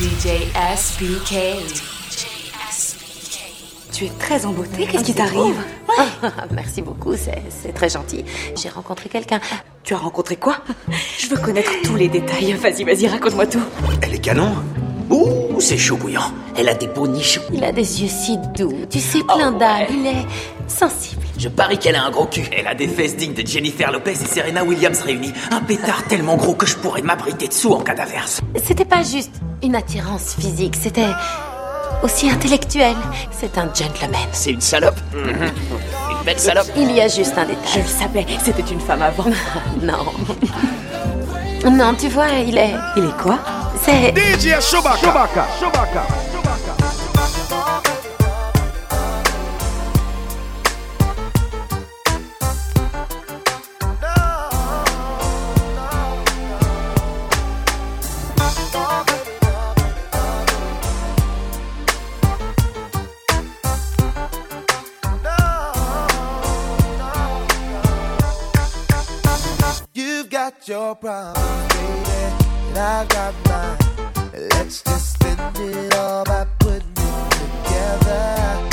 DJ SBK. Tu es très en beauté, qu'est-ce qui t'arrive Merci beaucoup, c'est c'est très gentil. J'ai rencontré quelqu'un. Tu as rencontré quoi? Je veux connaître tous les détails. Vas-y, vas-y, raconte-moi tout. Elle est canon C'est chaud bouillant? Elle a des beaux nichons. Il a des yeux si doux, tu sais, plein d'âme. Il est sensible. Je parie qu'elle a un gros cul. Elle a des fesses dignes de Jennifer Lopez et Serena Williams réunies. Un pétard tellement gros que je pourrais m'abriter dessous en cas d'averse. C'était pas juste une attirance physique, c'était aussi intellectuel. C'est un gentleman. C'est une salope Une belle salope Il y a juste un Je détail. le savais, c'était une femme avant. Non. Non, tu vois, il est. Il est quoi? C'est. DJ Chewbacca. Chewbacca. You've got your problems, baby, and I've got mine. Let's just spend it all by putting it together.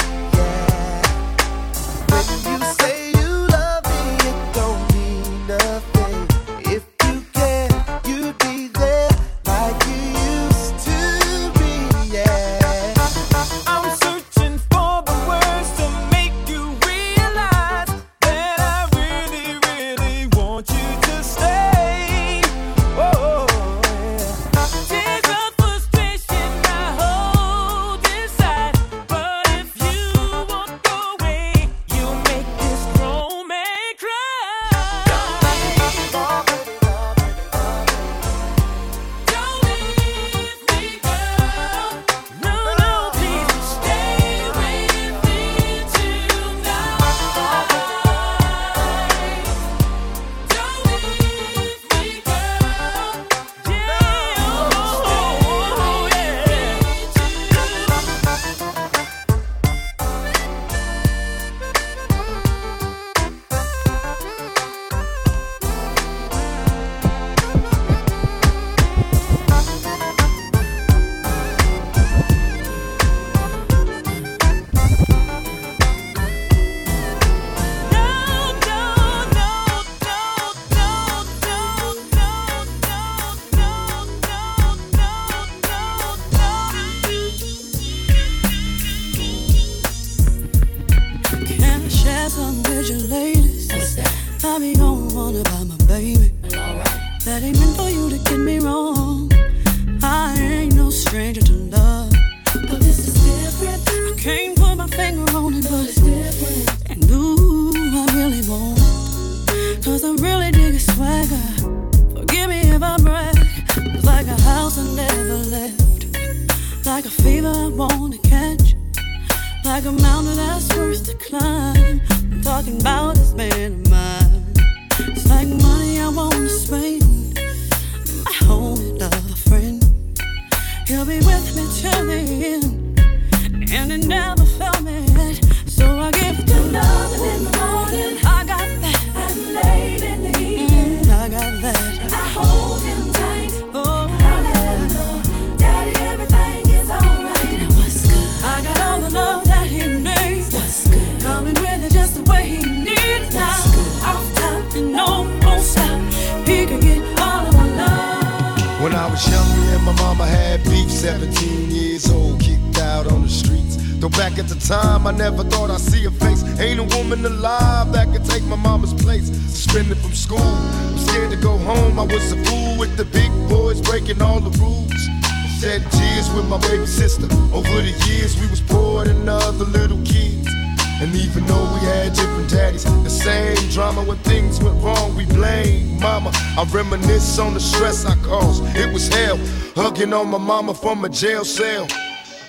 On my mama from a jail cell.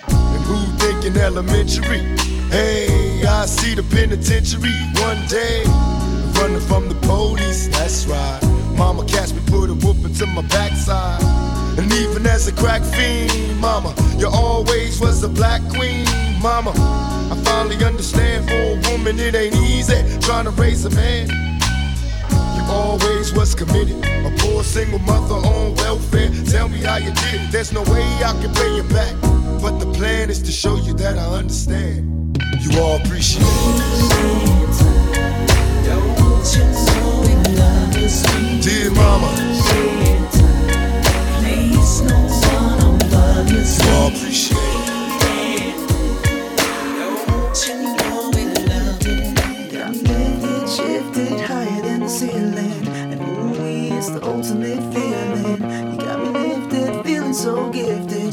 And who thinking elementary? Hey, I see the penitentiary one day. Running from the police, that's right. Mama catch me, put a whooping to my backside. And even as a crack fiend, mama, you always was a black queen, mama. I finally understand for a woman it ain't easy trying to raise a man. You always was committed. A poor single mother on welfare. Tell me how you did it. There's no way I can pay you back. But the plan is to show you that I understand. You all appreciate it. Dear mama. You all appreciate it. Shifted higher than the ceiling, ultimate feeling.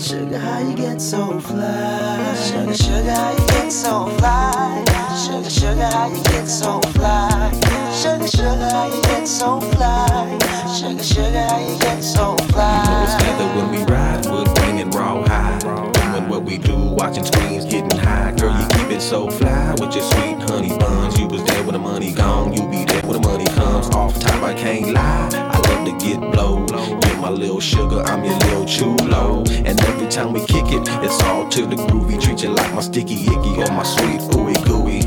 Sugar, how you get so fly? Sugar, sugar, how you get so fly? Sugar, sugar, how you get so fly? Sugar, sugar, how you get so fly? Sugar, sugar, how you get so fly? Together when we ride, grain and raw high. Doing what we do, watching screens, getting high. Girl, you keep it so fly with your sweet honey buns. You was there when the money gone, you be there when the money comes. Off top, I can't lie. To get blow. Get my little sugar, I'm your little chulo. And every time we kick it, it's all to the groovy. Treat you like my sticky icky or my sweet ooey gooey.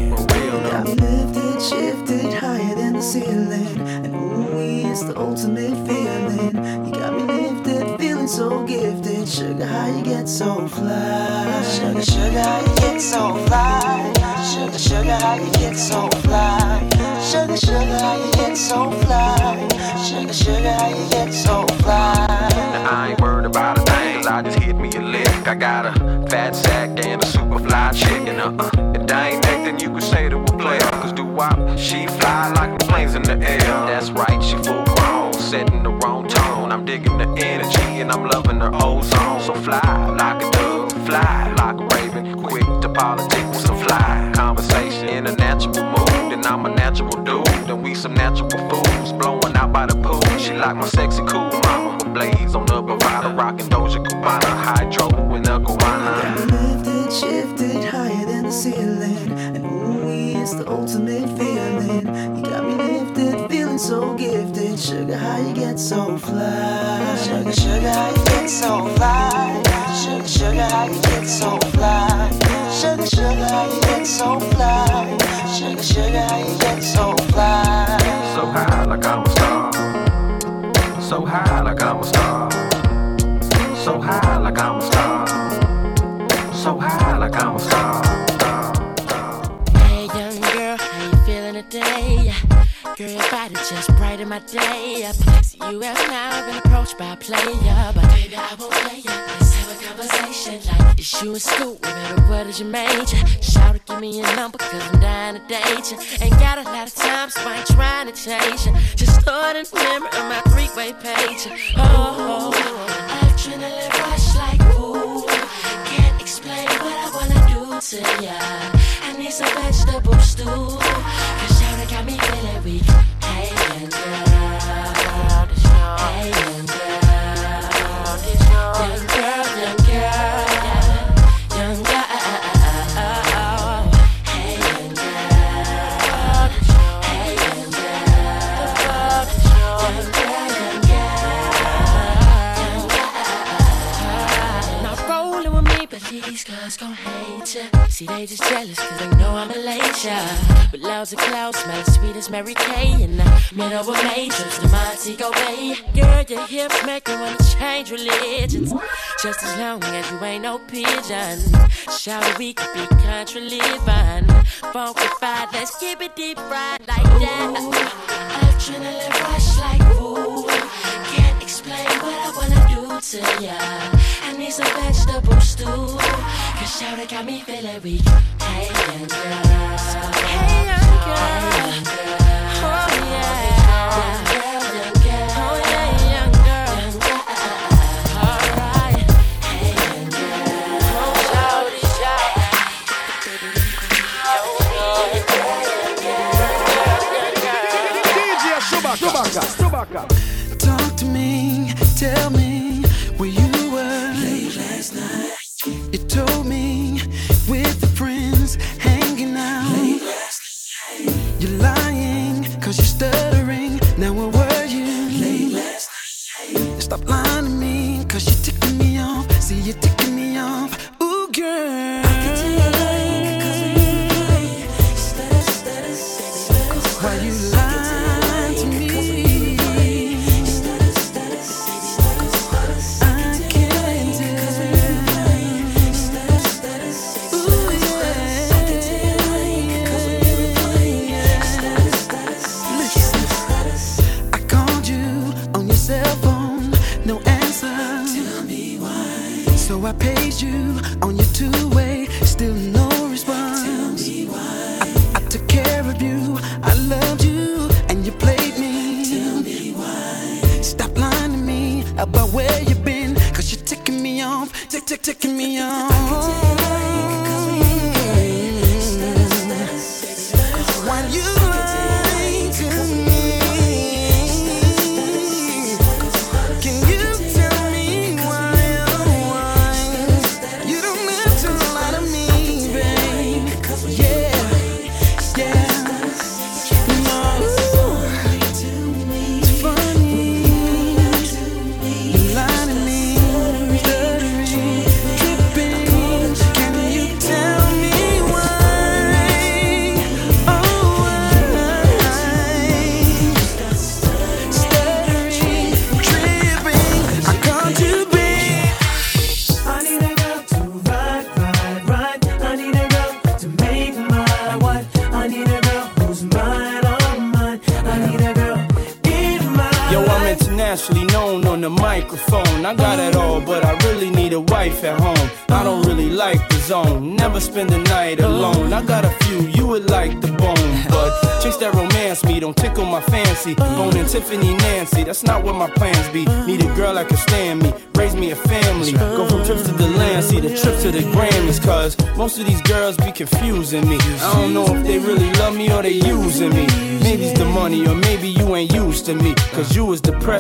Got me lifted, shifted higher than the ceiling. And ooh, it's the ultimate feeling. You got me lifted, feeling so gifted. Sugar, how you get so fly? Sugar, sugar, how you get so fly? Sugar, sugar, how you get so fly? Sugar, sugar, how you get so fly? Sugar, sugar, how you get so fly? Now I ain't worried about a thing, cause I just hit me a lick. I got a fat sack and a super fly chick, and uh uh. If that ain't nothing you could say to a player, cause do wop, she fly like planes in the air. That's right, she full grown, setting the wrong tone. I'm digging the energy and I'm loving her ozone. So fly like a dove, fly like a raven, quick to politics some fly conversation in a natural like my sexy cool mama, blades on the Bravada, rocking Doja Cubana, hydro in the Guana. Lifted, shifted higher than the ceiling. And ooh, it's the ultimate feeling. You got me lifted, feeling so gifted. Sugar, how you get so fly? Sugar, sugar, how you get so fly? Sugar, sugar, how you get so fly? Sugar, sugar, how you get so fly? Sugar, sugar, how you get so fly? So high like I'm a star. So high like I'm a star. So high like I'm a star. So high like I'm a star. Hey, young girl, how you feeling today? Girl, your body just brighten my day up. See, you have now been approached by a player, but baby, I won't play ya. Conversation like it's you and Scoop. Baby, what is your major? Shout it, give me your number, cause I'm dying to date you. Ain't got a lot of time, so I ain't trying to change you. Just in the memory of my three-way page. Oh, adrenaline rush like ooh. Can't explain what I wanna do to ya. I need some vegetable stew. Cause y'all got me feeling weak. Hey, young uh, girl. Hey, See, they just jealous cause they know I'm a later. With loads of clouds, smelling sweet as Mary Kay. In uh, the middle of trips to Montego Bay. Girl, your hips make me wanna change religions. Just as long as you ain't no pigeon. Shout we could be country living. Funkified, let's keep it deep fried like that. Ooh, Adrenaline rush like ooh. Can't explain what I wanna do to ya. I need some vegetable stew. Cause shout got me feeling weak. Hey, young girl. Hey, young girl. Oh, yeah. Young girl, young girl. Oh, yeah, young girl. Alright. Hey, young girl. Oh, shawty, shawty. Talk to me, tell me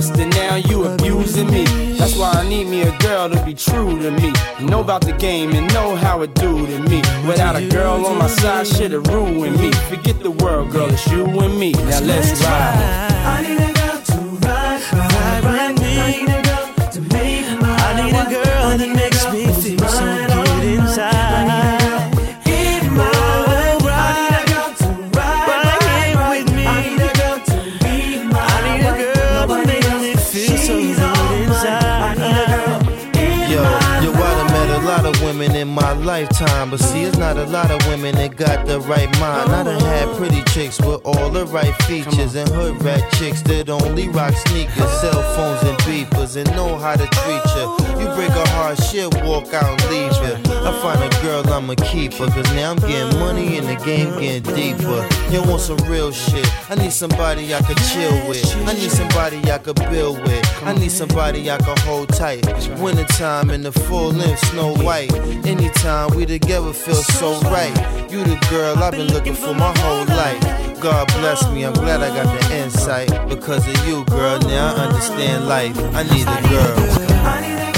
and now you abusing me. That's why I need me a girl to be true to me. Know about the game and know how it do to me. Without a girl on my side, shit'll ruin me. Forget the world, girl, it's you and me. Now let's ride. But see, it's not a lot of women that got the right mind. I done had pretty chicks with all the right features and hood rat chicks that only rock sneakers, cell phones and beepers and know how to treat ya. You break a heart, shit, walk out and leave ya. I find a girl I'ma keep her, cause now I'm getting money and the game getting deeper. You want some real shit? I need somebody I could chill with. I need somebody I could build with. I need somebody I could hold tight. Wintertime in the full length, snow white. Anytime we together never so right. You the girl I've been looking for my whole life. God bless me, I'm glad I got the insight. Because of you, girl, now I understand life. I need a girl.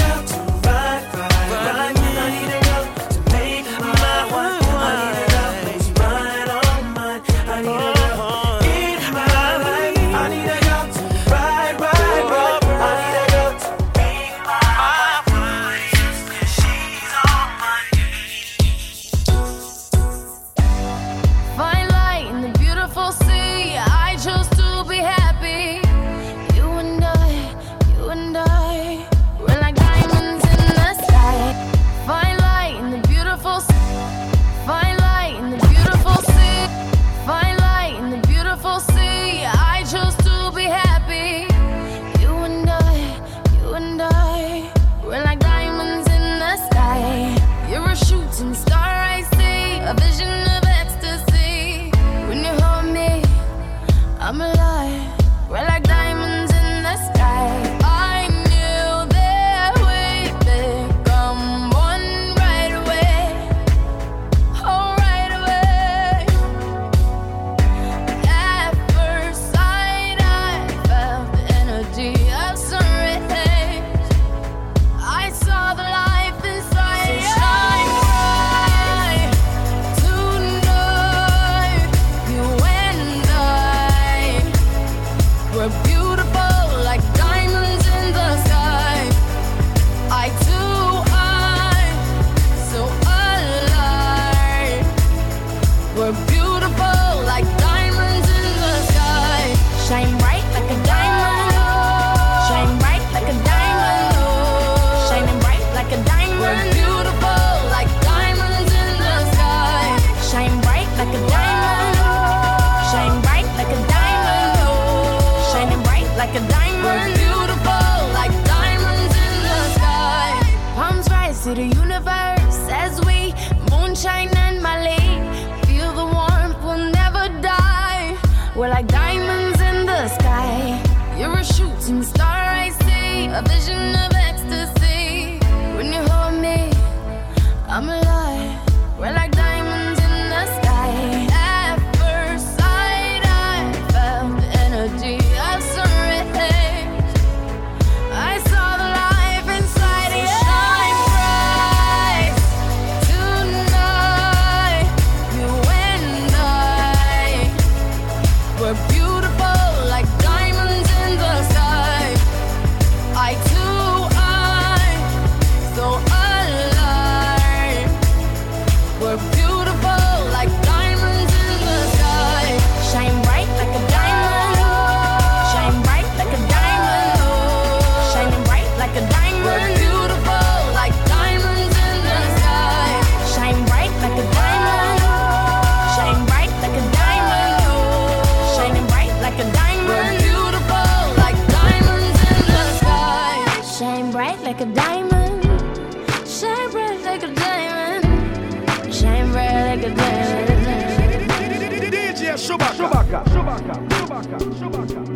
Chewbacca. Chewbacca.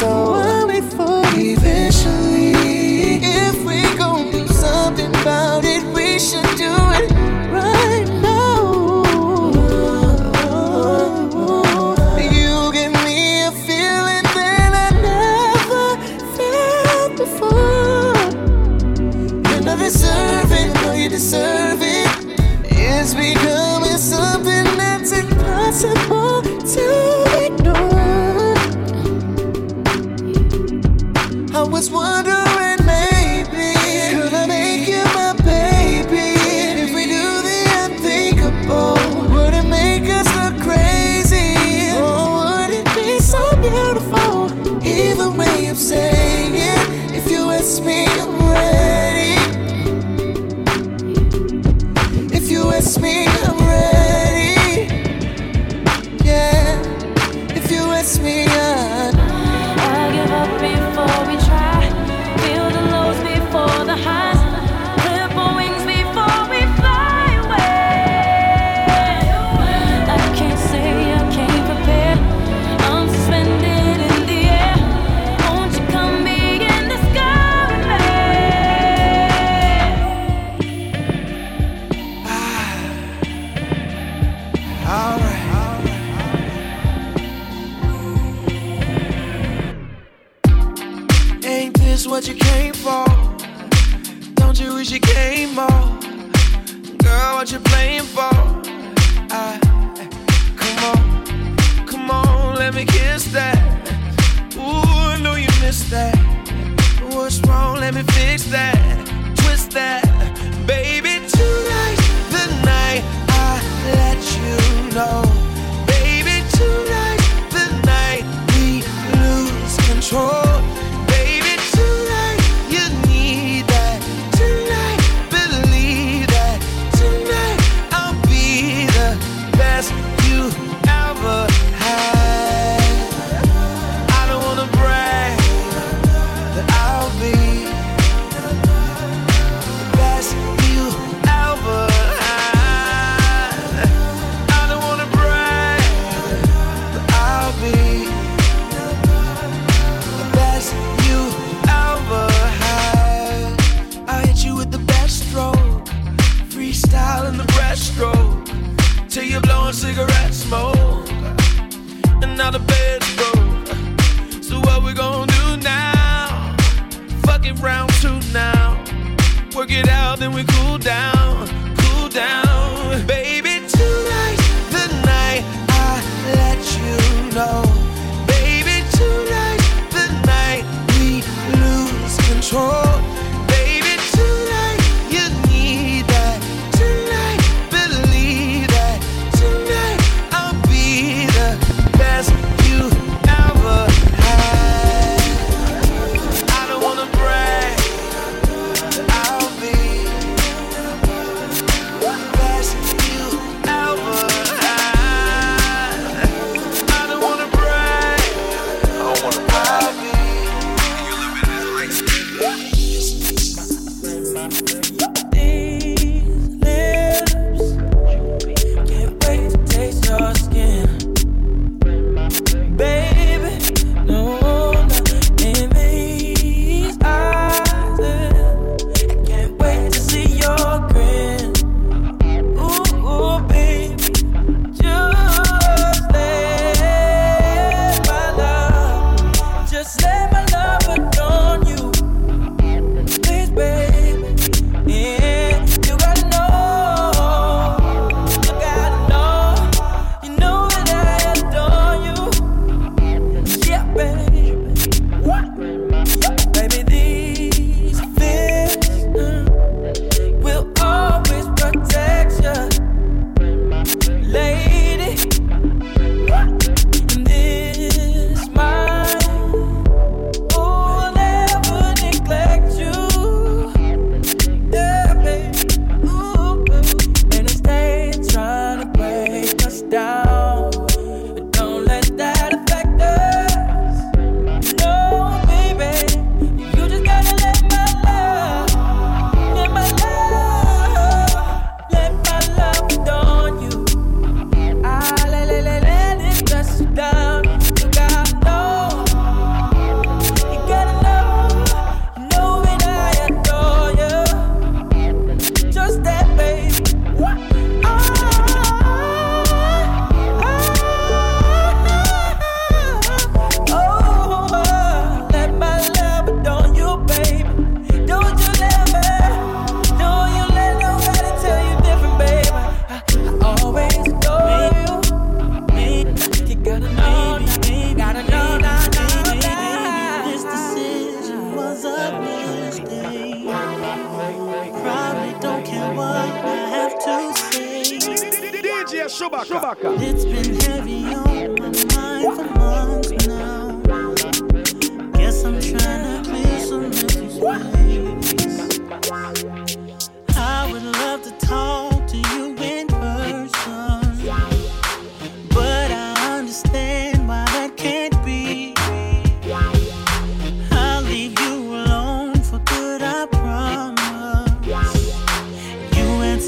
So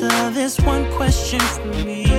answer this one question for me.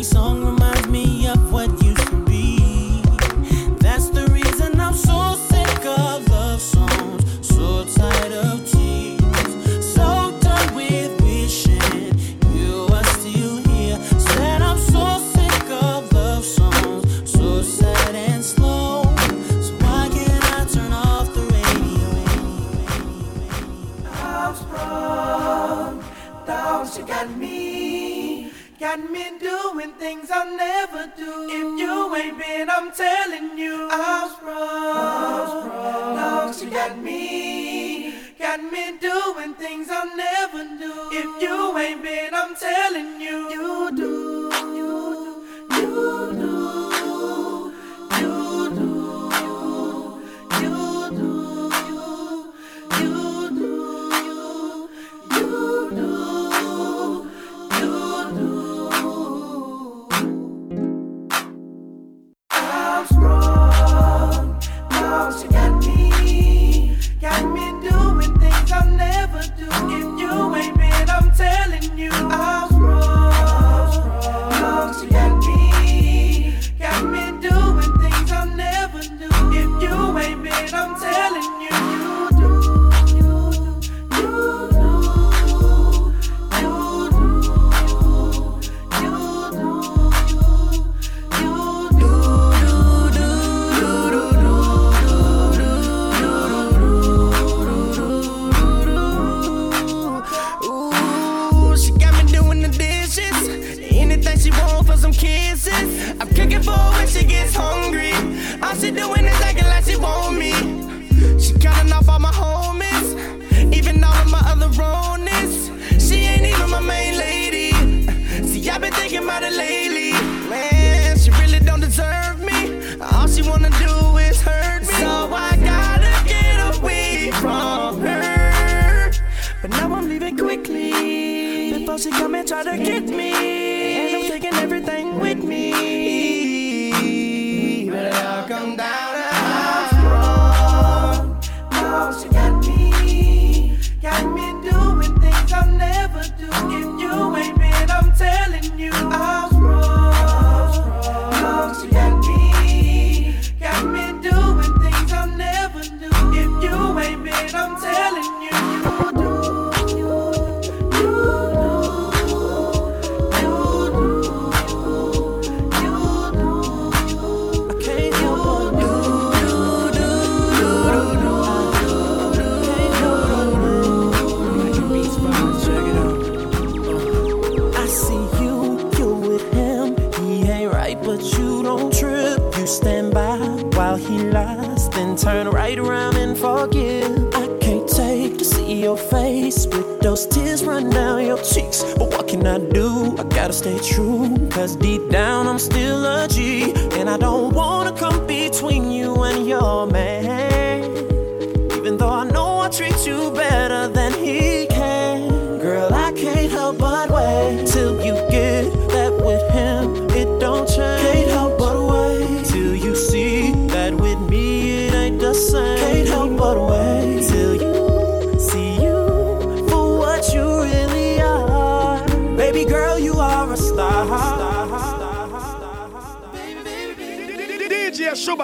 Every song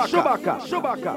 Chewbacca. Chewbacca.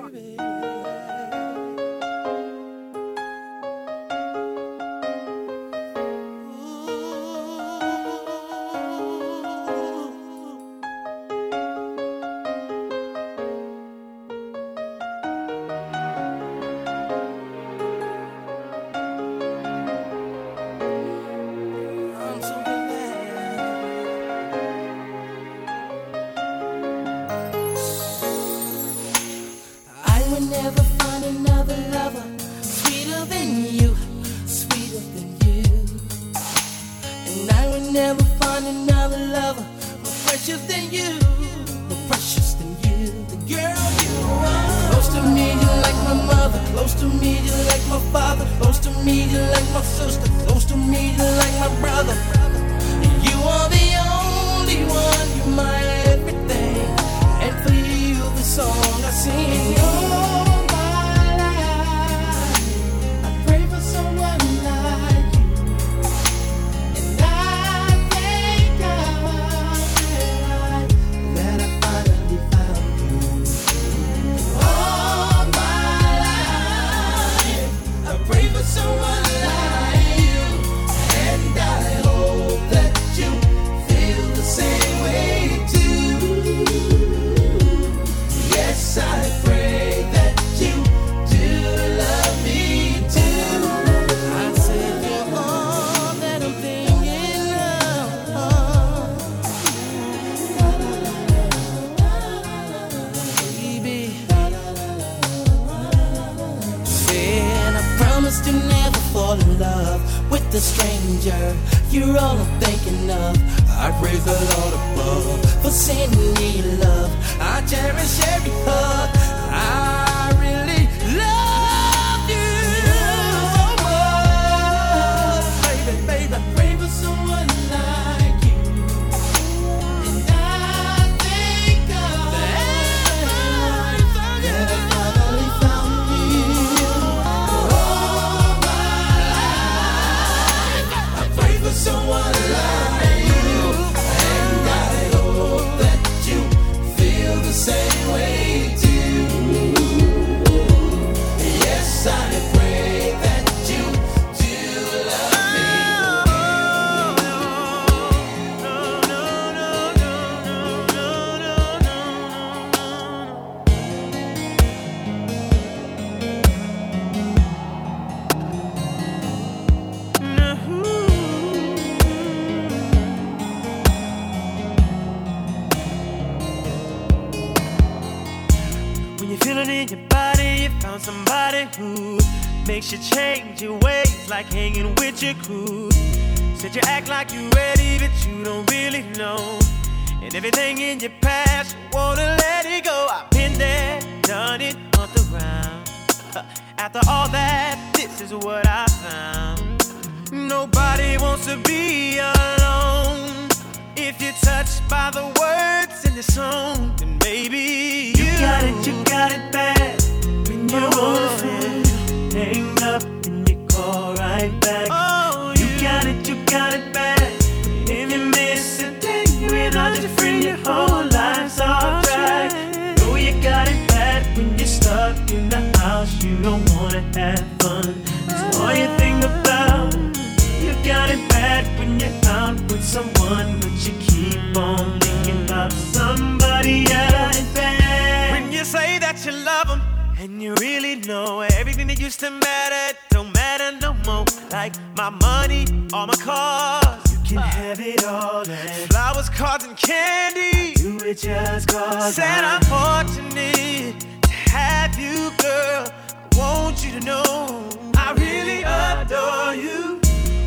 cards and candy. Do it just cause. Said I'm, I'm fortunate to have you, girl. I want you to know I really adore you.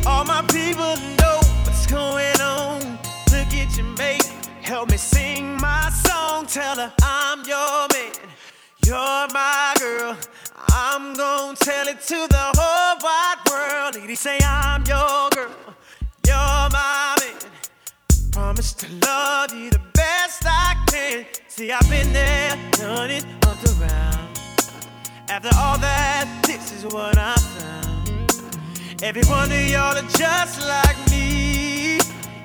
All my people know what's going on. Look at your mate. Help me sing my song. Tell her I'm your man. You're my girl. I'm gonna tell it to the whole wide world. Lady, say I'm your girl promise to love you the best I can. See, I've been there, done it, up around. After all that, this is what I found. Every one of y'all are just like me.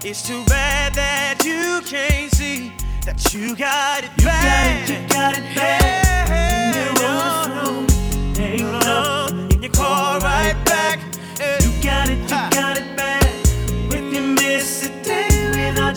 It's too bad that you can't see that you got it you bad. Got it, you got it bad. Yeah, no, no, ain't no, In your call right back. You got it, you got it bad.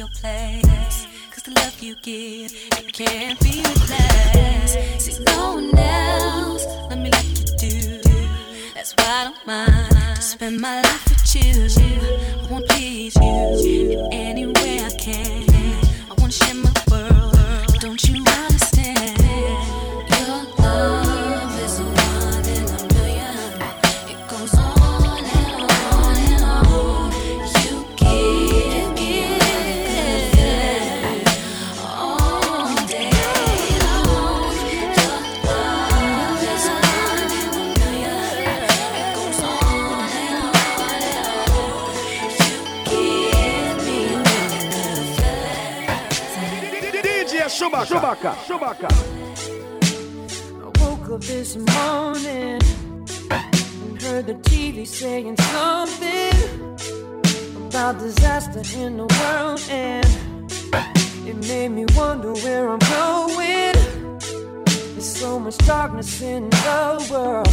place. Cause the love you give, it can't be replaced. See, no one else, let me like you do. That's why I don't mind to spend my life with you. I wanna please you in any way I can. I wanna share my world. Don't you understand? Your love Chewbacca. Chewbacca. Chewbacca. I woke up this morning and heard the TV saying something about disaster in the world, and it made me wonder where I'm going. There's so much darkness in the world,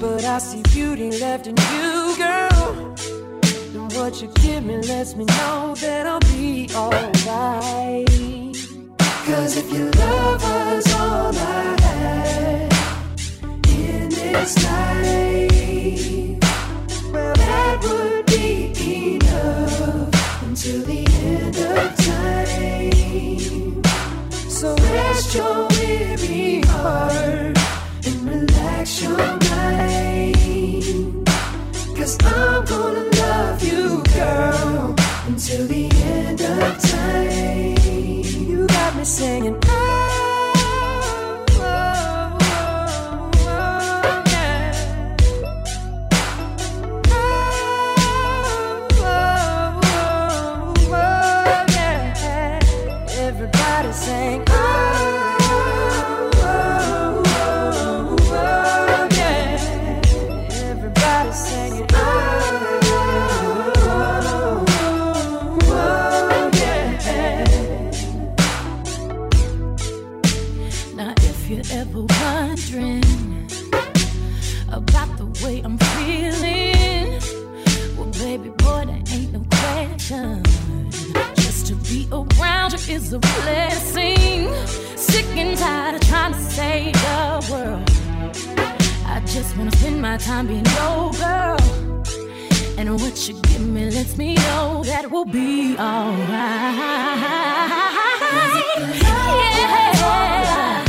but I see beauty left in you, girl. And what you give me lets me know that I'll be alright. Cause if your love was all I had in this life, well, that would be enough until the end of time. So rest your weary heart and relax your mind. Cause I'm gonna love you, girl, until the end of time. Singing. Is a blessing. Sick and tired of trying to save the world. I just wanna spend my time being your girl. And what you give me lets me know that we'll be alright. Yeah.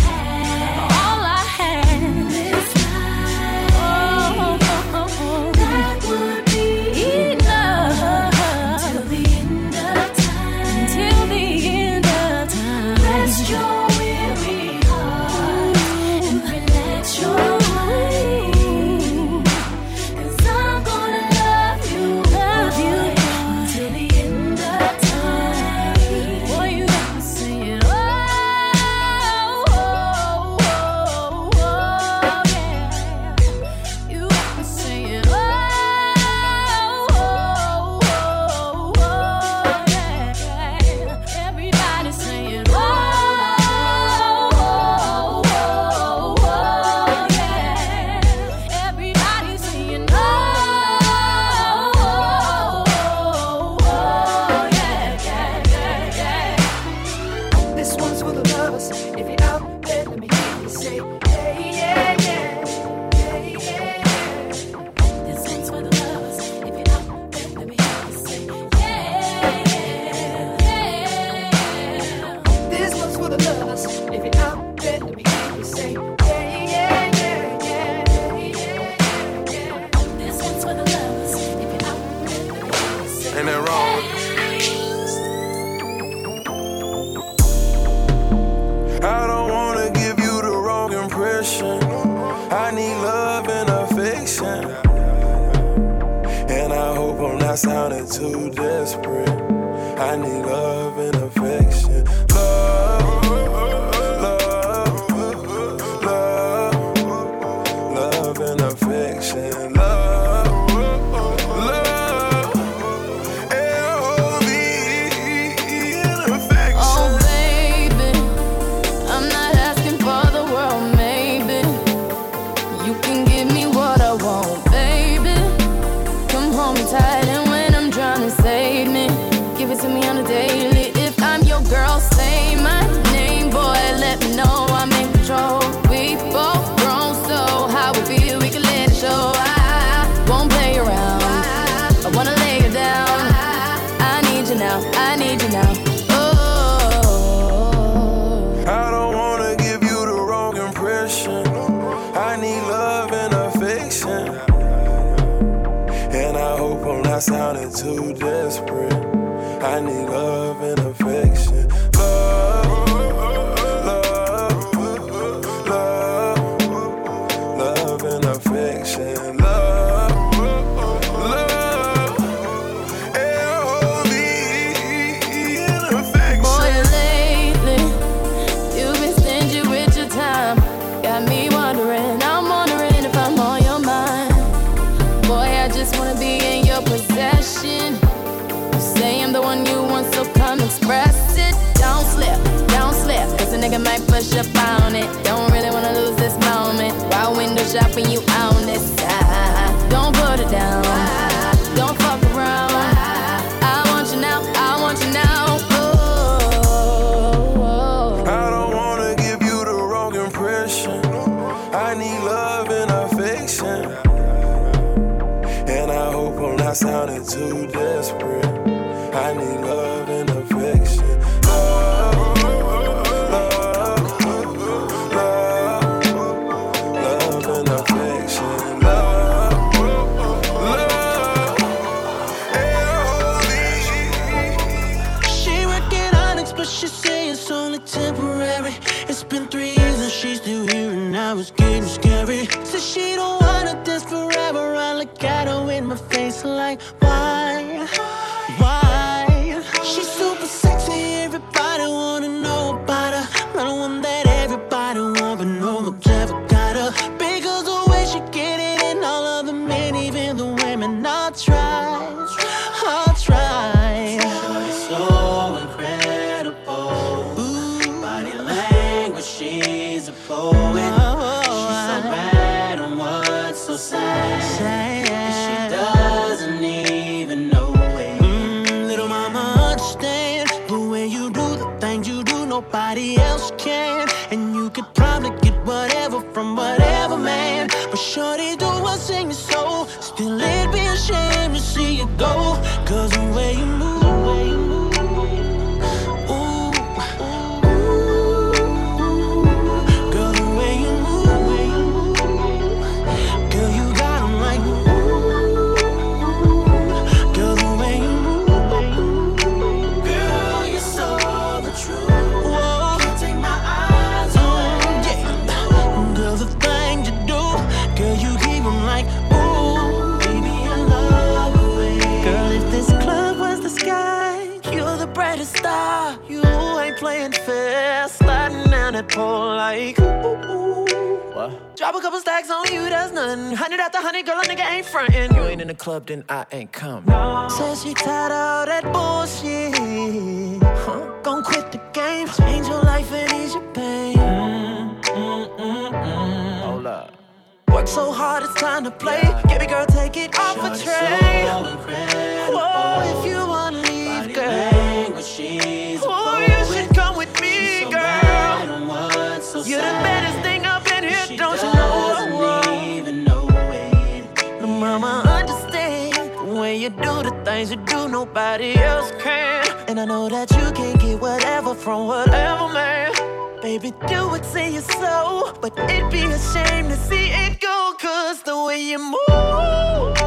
found it. Don't really wanna lose this moment. Why window shopping? You own this. Ah, don't put it down. Don't fuck around. I want you now. I want you now. sounded too desperate. money, girl, a nigga ain't frontin'. You ain't in the club, then I ain't come. No. Says she tired of that bullshit. Huh? Gon' quit the game, change your life and ease your pain. Mm, mm, mm, Hold up. Work so hard, it's time to play. Yeah. Get me, girl, take it off a tray. So Whoa. nobody else can. And I know that you can get whatever from whatever man. Baby, do it to your soul, but it'd be a shame to see it go. Cause the way you move.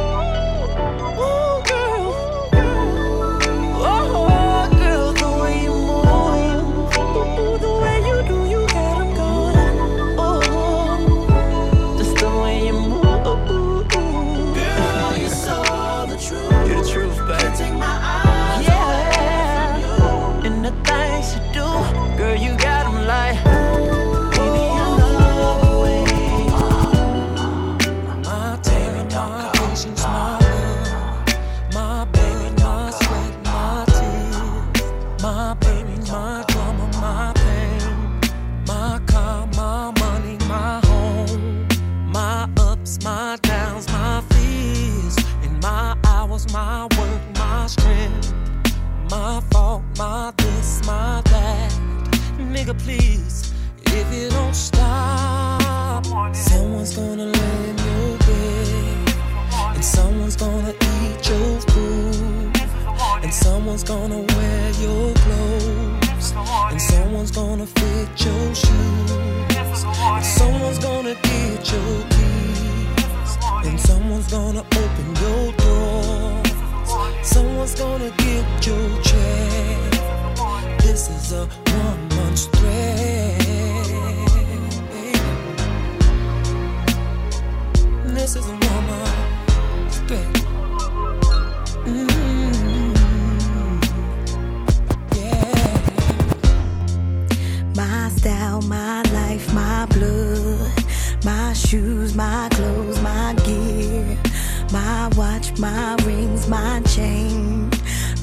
gonna open your door. Someone's gonna get your check. This is a one month thread. This is a woman's threat. My rings, my chain,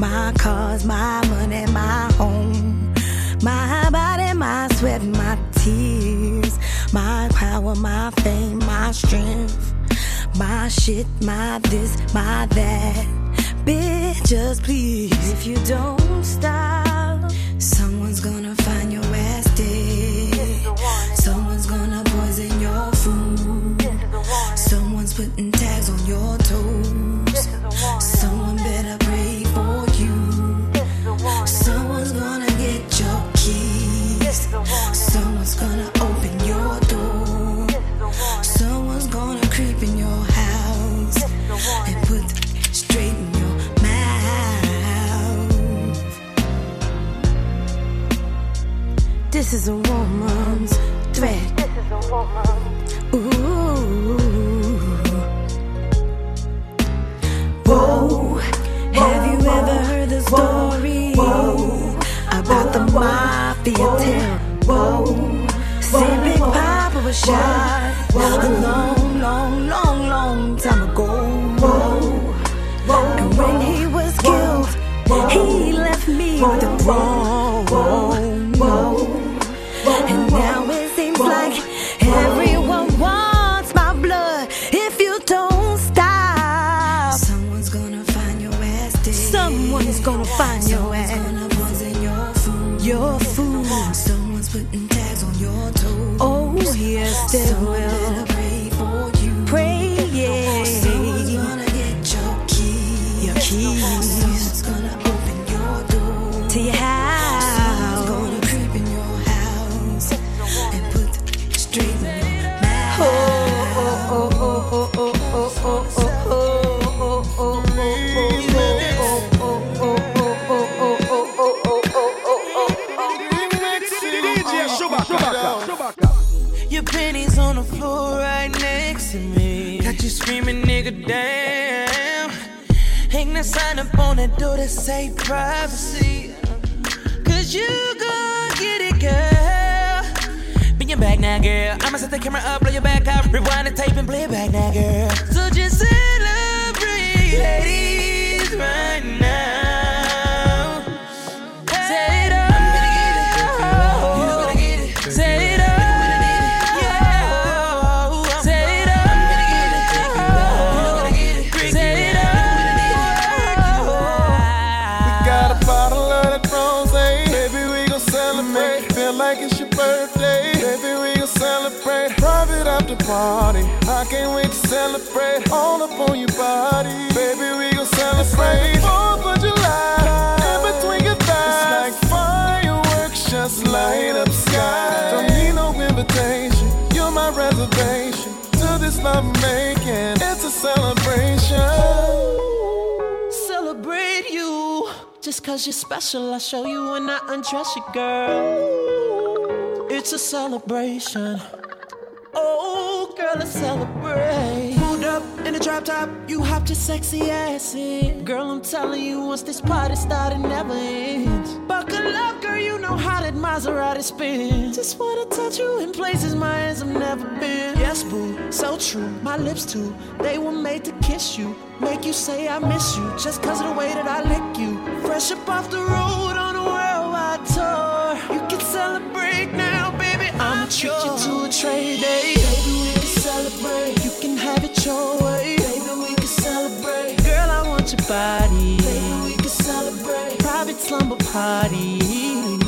my cars, my money, my home, my body, my sweat, my tears, my power, my fame, my strength, my shit, my this, my that. Bitch, just please, if you don't stop, someone's gonna find your ass dead. Someone's gonna poison your food. Someone's putting tags on your toes. Reservation. To this love making. It's a celebration. Celebrate you. Just cause you're special, I'll show you when I undress you, girl. It's a celebration. Oh, girl, let's celebrate. In a drop top, you hopped your sexy ass in. Girl, I'm telling you, once this party started, never ends. Buckle up, girl, you know how that Maserati spins. Just wanna touch you in places my hands have never been. Yes, boo, so true. My lips too, they were made to kiss you. Make you say I miss you, just cause of the way that I lick you. Fresh up off the road on a worldwide tour. You can celebrate now, baby. I'ma treat you to a trade day. Baby, we can celebrate. You can have it Baby, we can celebrate. Girl, I want your body. Baby, we celebrate. Private slumber party.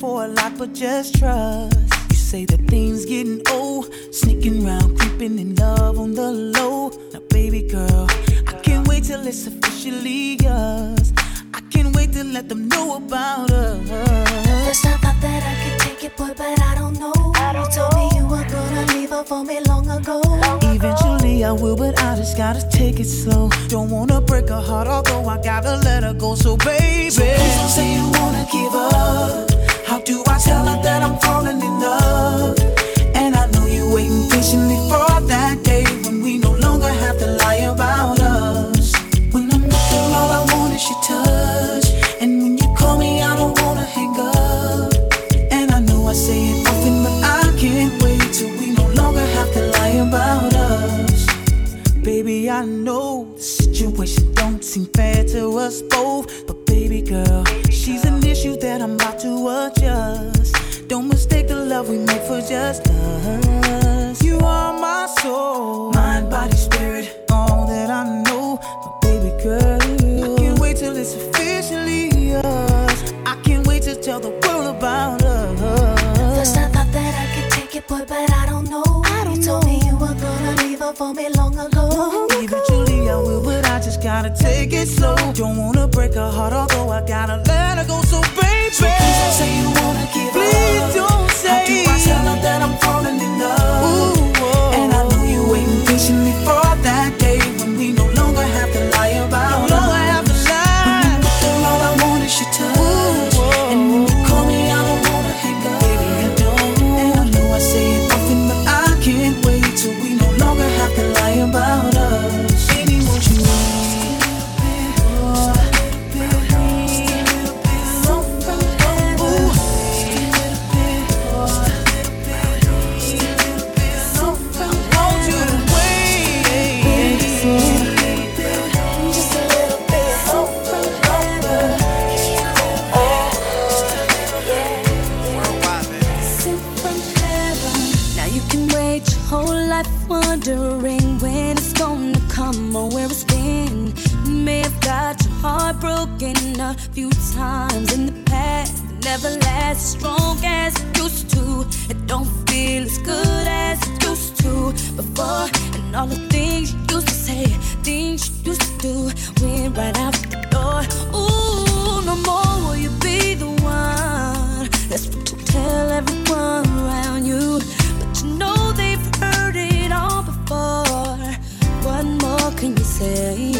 for a lot, but just trust. You say that things getting old, sneaking round, creeping in love on the low. Now, baby girl, I can't wait till it's officially yours. I can't wait to let them know about us. There's not thought that I could take it, boy, but I don't know. I don't you told me you were gonna leave her for me long ago. Long Eventually. I will, but I just gotta take it slow. Don't wanna break her heart, although I gotta let her go. So baby, so please don't say you wanna give up do I tell her that I'm falling in love? And I know you waiting patiently for that day when we no longer have to lie about us. When I'm looking, all I want is your touch. And when you call me, I don't wanna hang up. And I know I say it often, but I can't wait till we no longer have to lie about us. Baby, I know the situation don't seem fair to us both, but baby girl. She's an issue that I'm about to adjust. Don't mistake the love we make for just us. You are my soul, mind, body, spirit, all that I know, my baby girl. I can't wait till it's officially us. I can't wait to tell the world about us. First I thought that I could take it, boy, but I don't know. I don't you know. told me you were gonna leave her for me long ago. Long ago gotta take it slow. Don't wanna break her heart, although I gotta let her go. So, baby, so please say you wanna give please don't say. How do I tell her that I'm falling in love? Ooh, and I know you waiting patiently for. You can wait your whole life wondering when it's gonna come or where it's been. May have got your heart broken a few times in the past. It never lasts as strong as it used to. It don't feel as good as it used to before. And all the things you used to say, things you used to do, went right out the door. Ooh, no more will you be the one that's what you tell everyone around you. say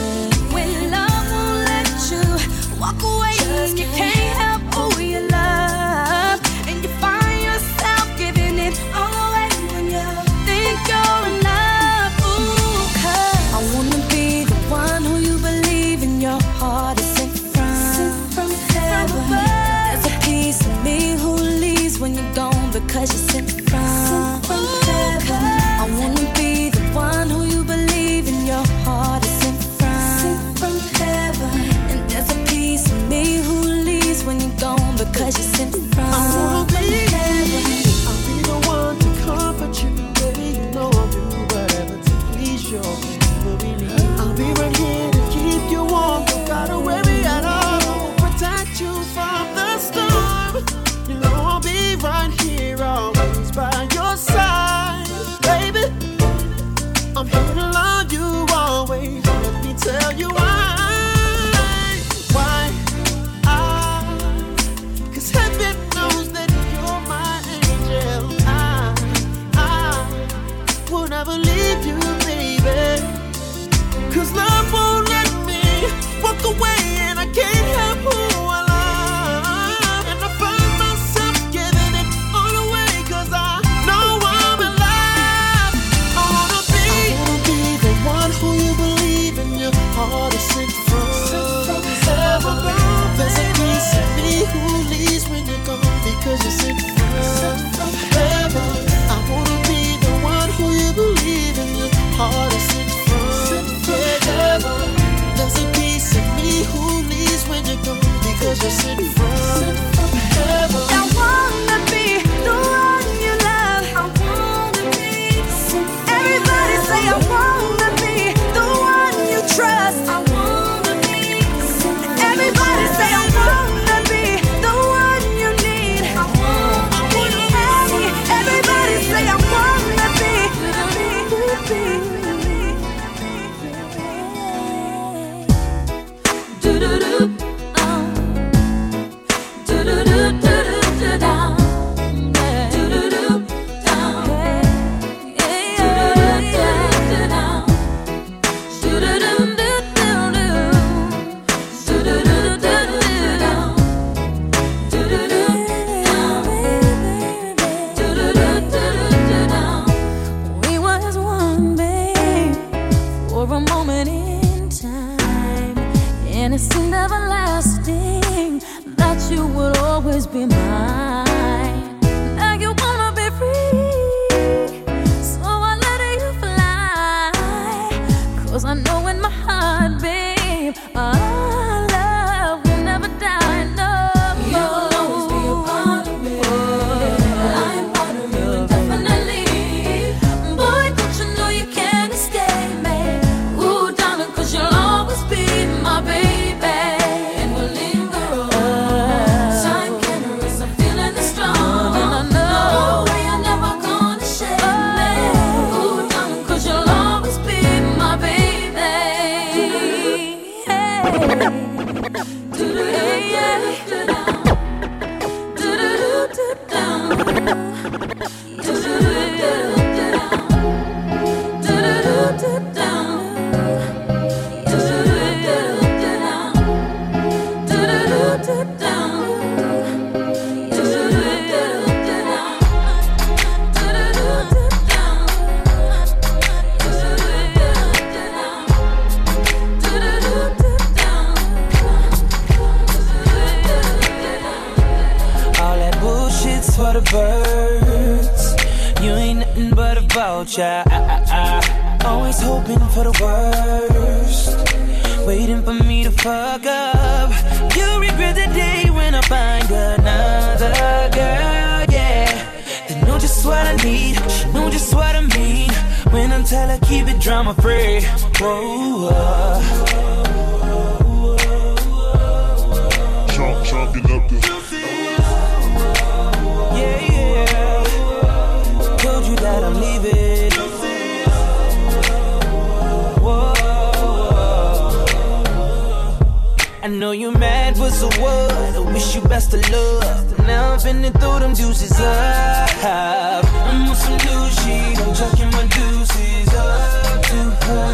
I know you mad, what's the word? I wish you best of luck. Now I'm finna throw them deuces up. I'm on some new shit, I'm chucking my deuces up to her.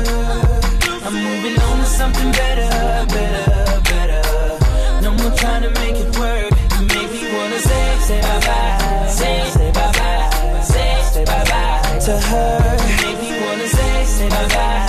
I'm moving on to something better, better, better. No more trying to make it work. You make me wanna say, say bye bye, say, say bye bye, say, say bye bye to her. You make me wanna say, say bye bye,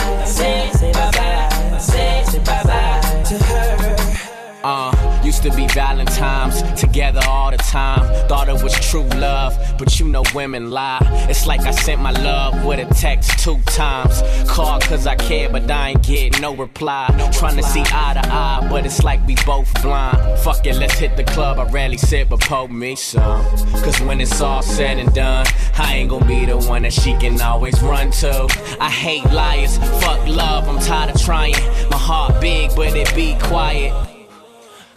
to be Valentine's together all the time. Thought it was true love, but you know women lie. It's like I sent my love with a text two times. Called cause I care, but I ain't get no reply. Trying to see eye to eye, but it's like we both blind. Fuck it, let's hit the club. I rarely sit, but pour me some. Cause when it's all said and done, I ain't gonna be the one that she can always run to. I hate liars, fuck love, I'm tired of trying. My heart big, but it be quiet.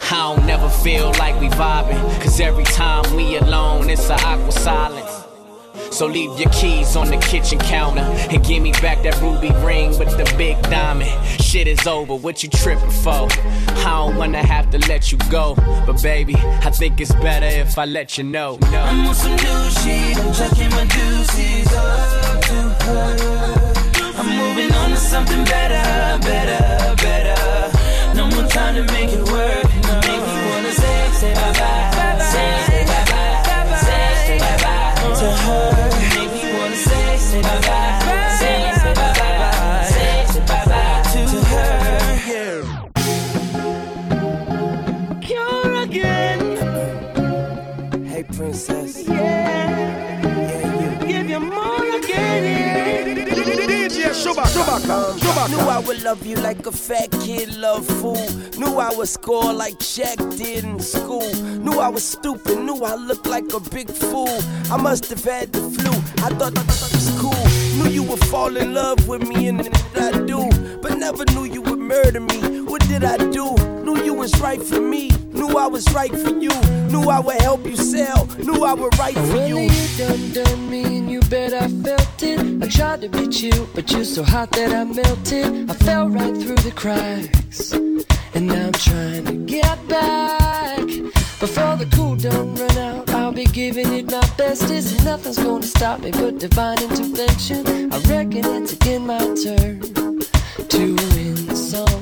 I don't never feel like we vibing. Cause every time we alone, it's a awkward silence. So leave your keys on the kitchen counter and give me back that ruby ring with the big diamond. Shit is over, what you tripping for? I don't wanna have to let you go. But baby, I think it's better if I let you know. No. I'm on some new shit, I'm chucking my deuces up to her. I'm moving on to something better, better, better. No more trying to make it work. No. Make me wanna say, say bye bye, say, say bye bye, Shubaka, Knew I would love you like a fat kid love food. Knew I would score like Jack did in school. Knew I was stupid. Knew I looked like a big fool. I must have had the flu. I thought that was cool. Knew you would fall in love with me and I do. But never knew you murder me. What did I do? Knew you was right for me. Knew I was right for you. Knew I would help you sell. Knew I would write for you. You done done me and you bet I felt it. I tried to beat you, but you're so hot that I melted. I fell right through the cracks. And now I'm trying to get back. Before the cool don't run out, I'll be giving it my bestest. And nothing's gonna stop me but divine intervention. I reckon it's again my turn to win some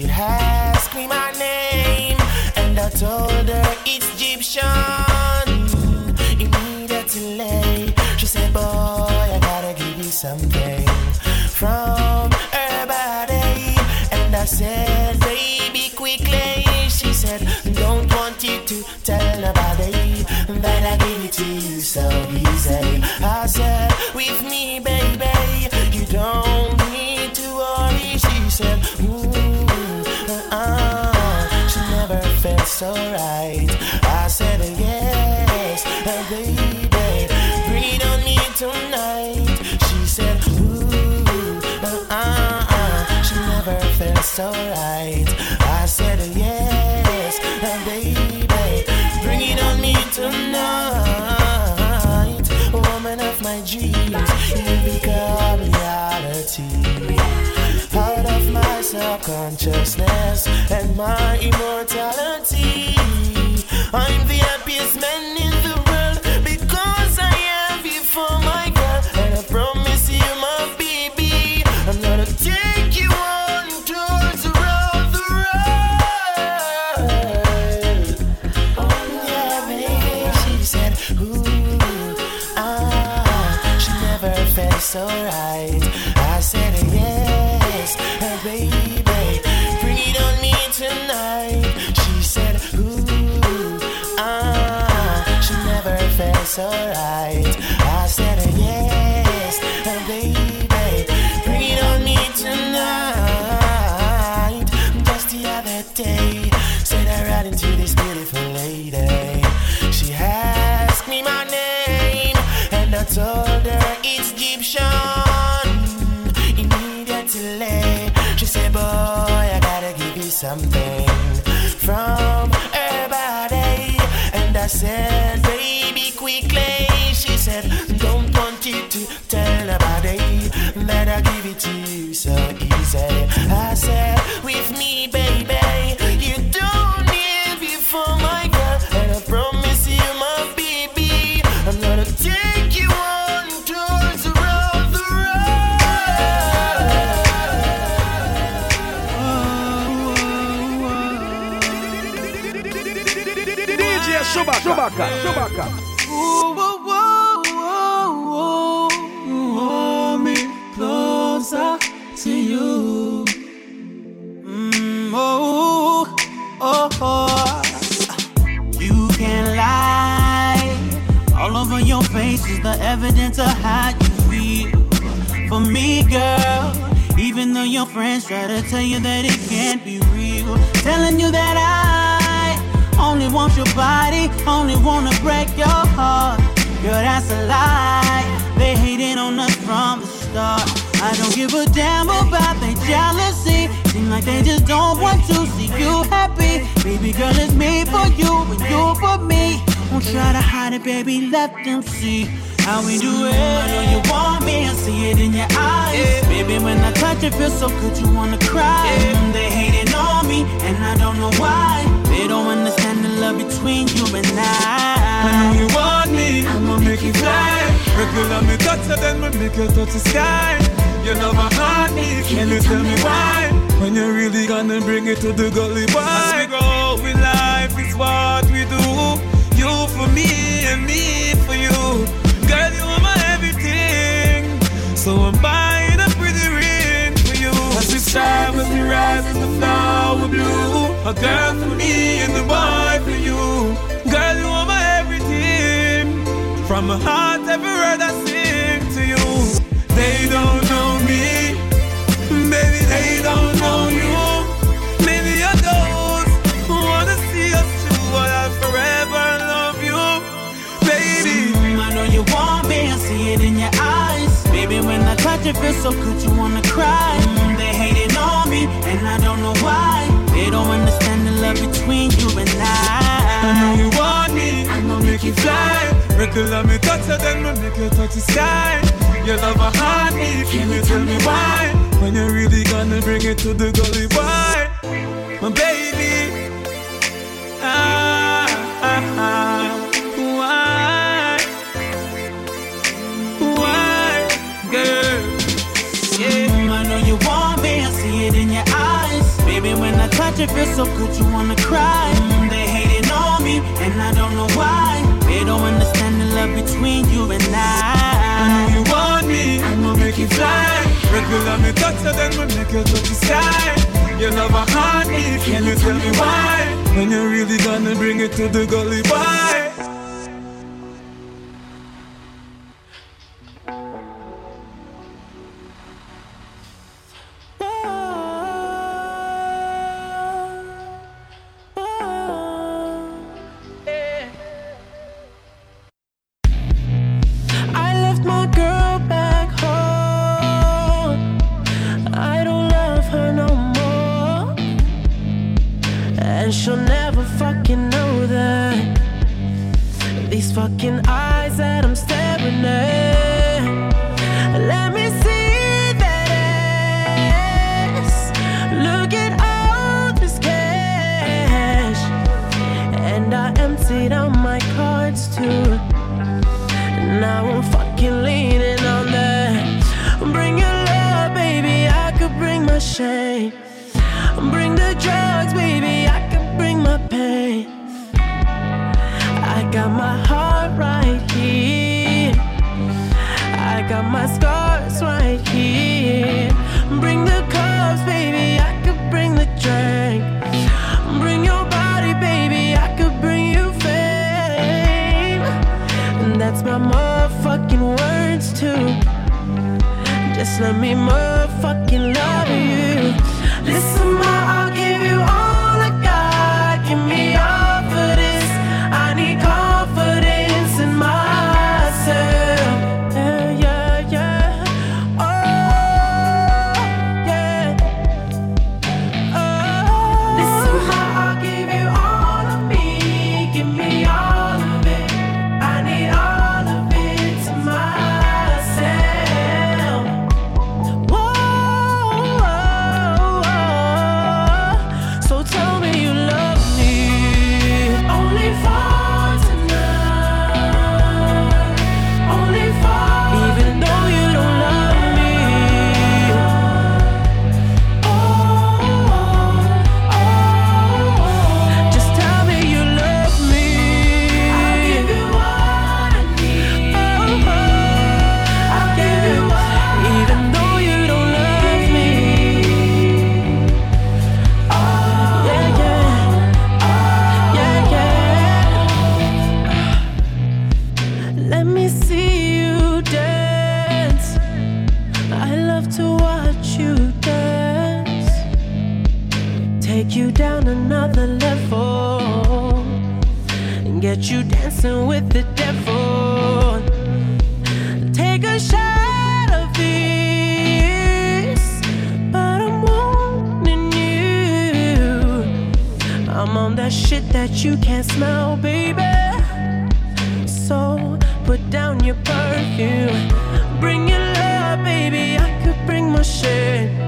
seen her me my name, and I told her it's Egyptian. Immediately, she said, Boy, I gotta give you something. Felt so right. I said, yes, uh, baby, bring it on me tonight. She said, ooh, uh, uh, she never felt so right. I said, yes, uh, baby, bring it on me tonight. Woman of my dreams, you become reality. Subconsciousness and my immortality. I'm the happiest man in of how you feel. For me, girl, even though your friends try to tell you that it can't be real, telling you that I only want your body, only wanna break your heart. Girl, that's a lie. They hated on us from the start. I don't give a damn about their jealousy. Seem like they just don't want to see you happy. Baby girl, it's me for you and you for me. Don't try to hide it, baby, let them see how we do it. I know you want me, I see it in your eyes. Baby, when I touch it, feel so good, you wanna cry. Mm, They hating on me, and I don't know why. They don't understand the love between you and I. I know you want me, I'ma make you fly. Regular me touch then we make you touch the sky. You know my heart needs, can you tell me why? When you really gonna bring it to the gully boy? As we grow life, is what we do. You for me and me A girl for me and a boy for you. Girl, you are my everything. From my heart, every word I sing to you. They don't know me, baby, they don't know you. Maybe wanna see us but I'll forever love you, baby. Mm, I know you want me, I see it in your eyes. Baby, when I touch feel so good, you wanna cry. Mm, they hating on me, and I don't know why. They don't understand the love between you and I. I know you want me, I'ma make you fly. Regular me touch you, then me make you touch the sky. You love heart me, can you tell me why? When you really gonna bring it to the gully boy, my baby. Ah, ah, ah. Why? Why, girl? Yeah, I know you want me, I see it in your eyes. Baby, when Touch it, feel so good, you wanna cry. Mm, they hating on me, and I don't know why. They don't understand the love between you and I. I know you want me, I'ma make you fly. Regular me touch you, then me make you touch the sky. You love a heart can you tell me why? When you really gonna bring it to the gully boy? But you dancing with the devil. Take a shot of this. But I'm warning you. I'm on that shit that you can't smell, baby. So put down your perfume. Bring your love, baby. I could bring my shit.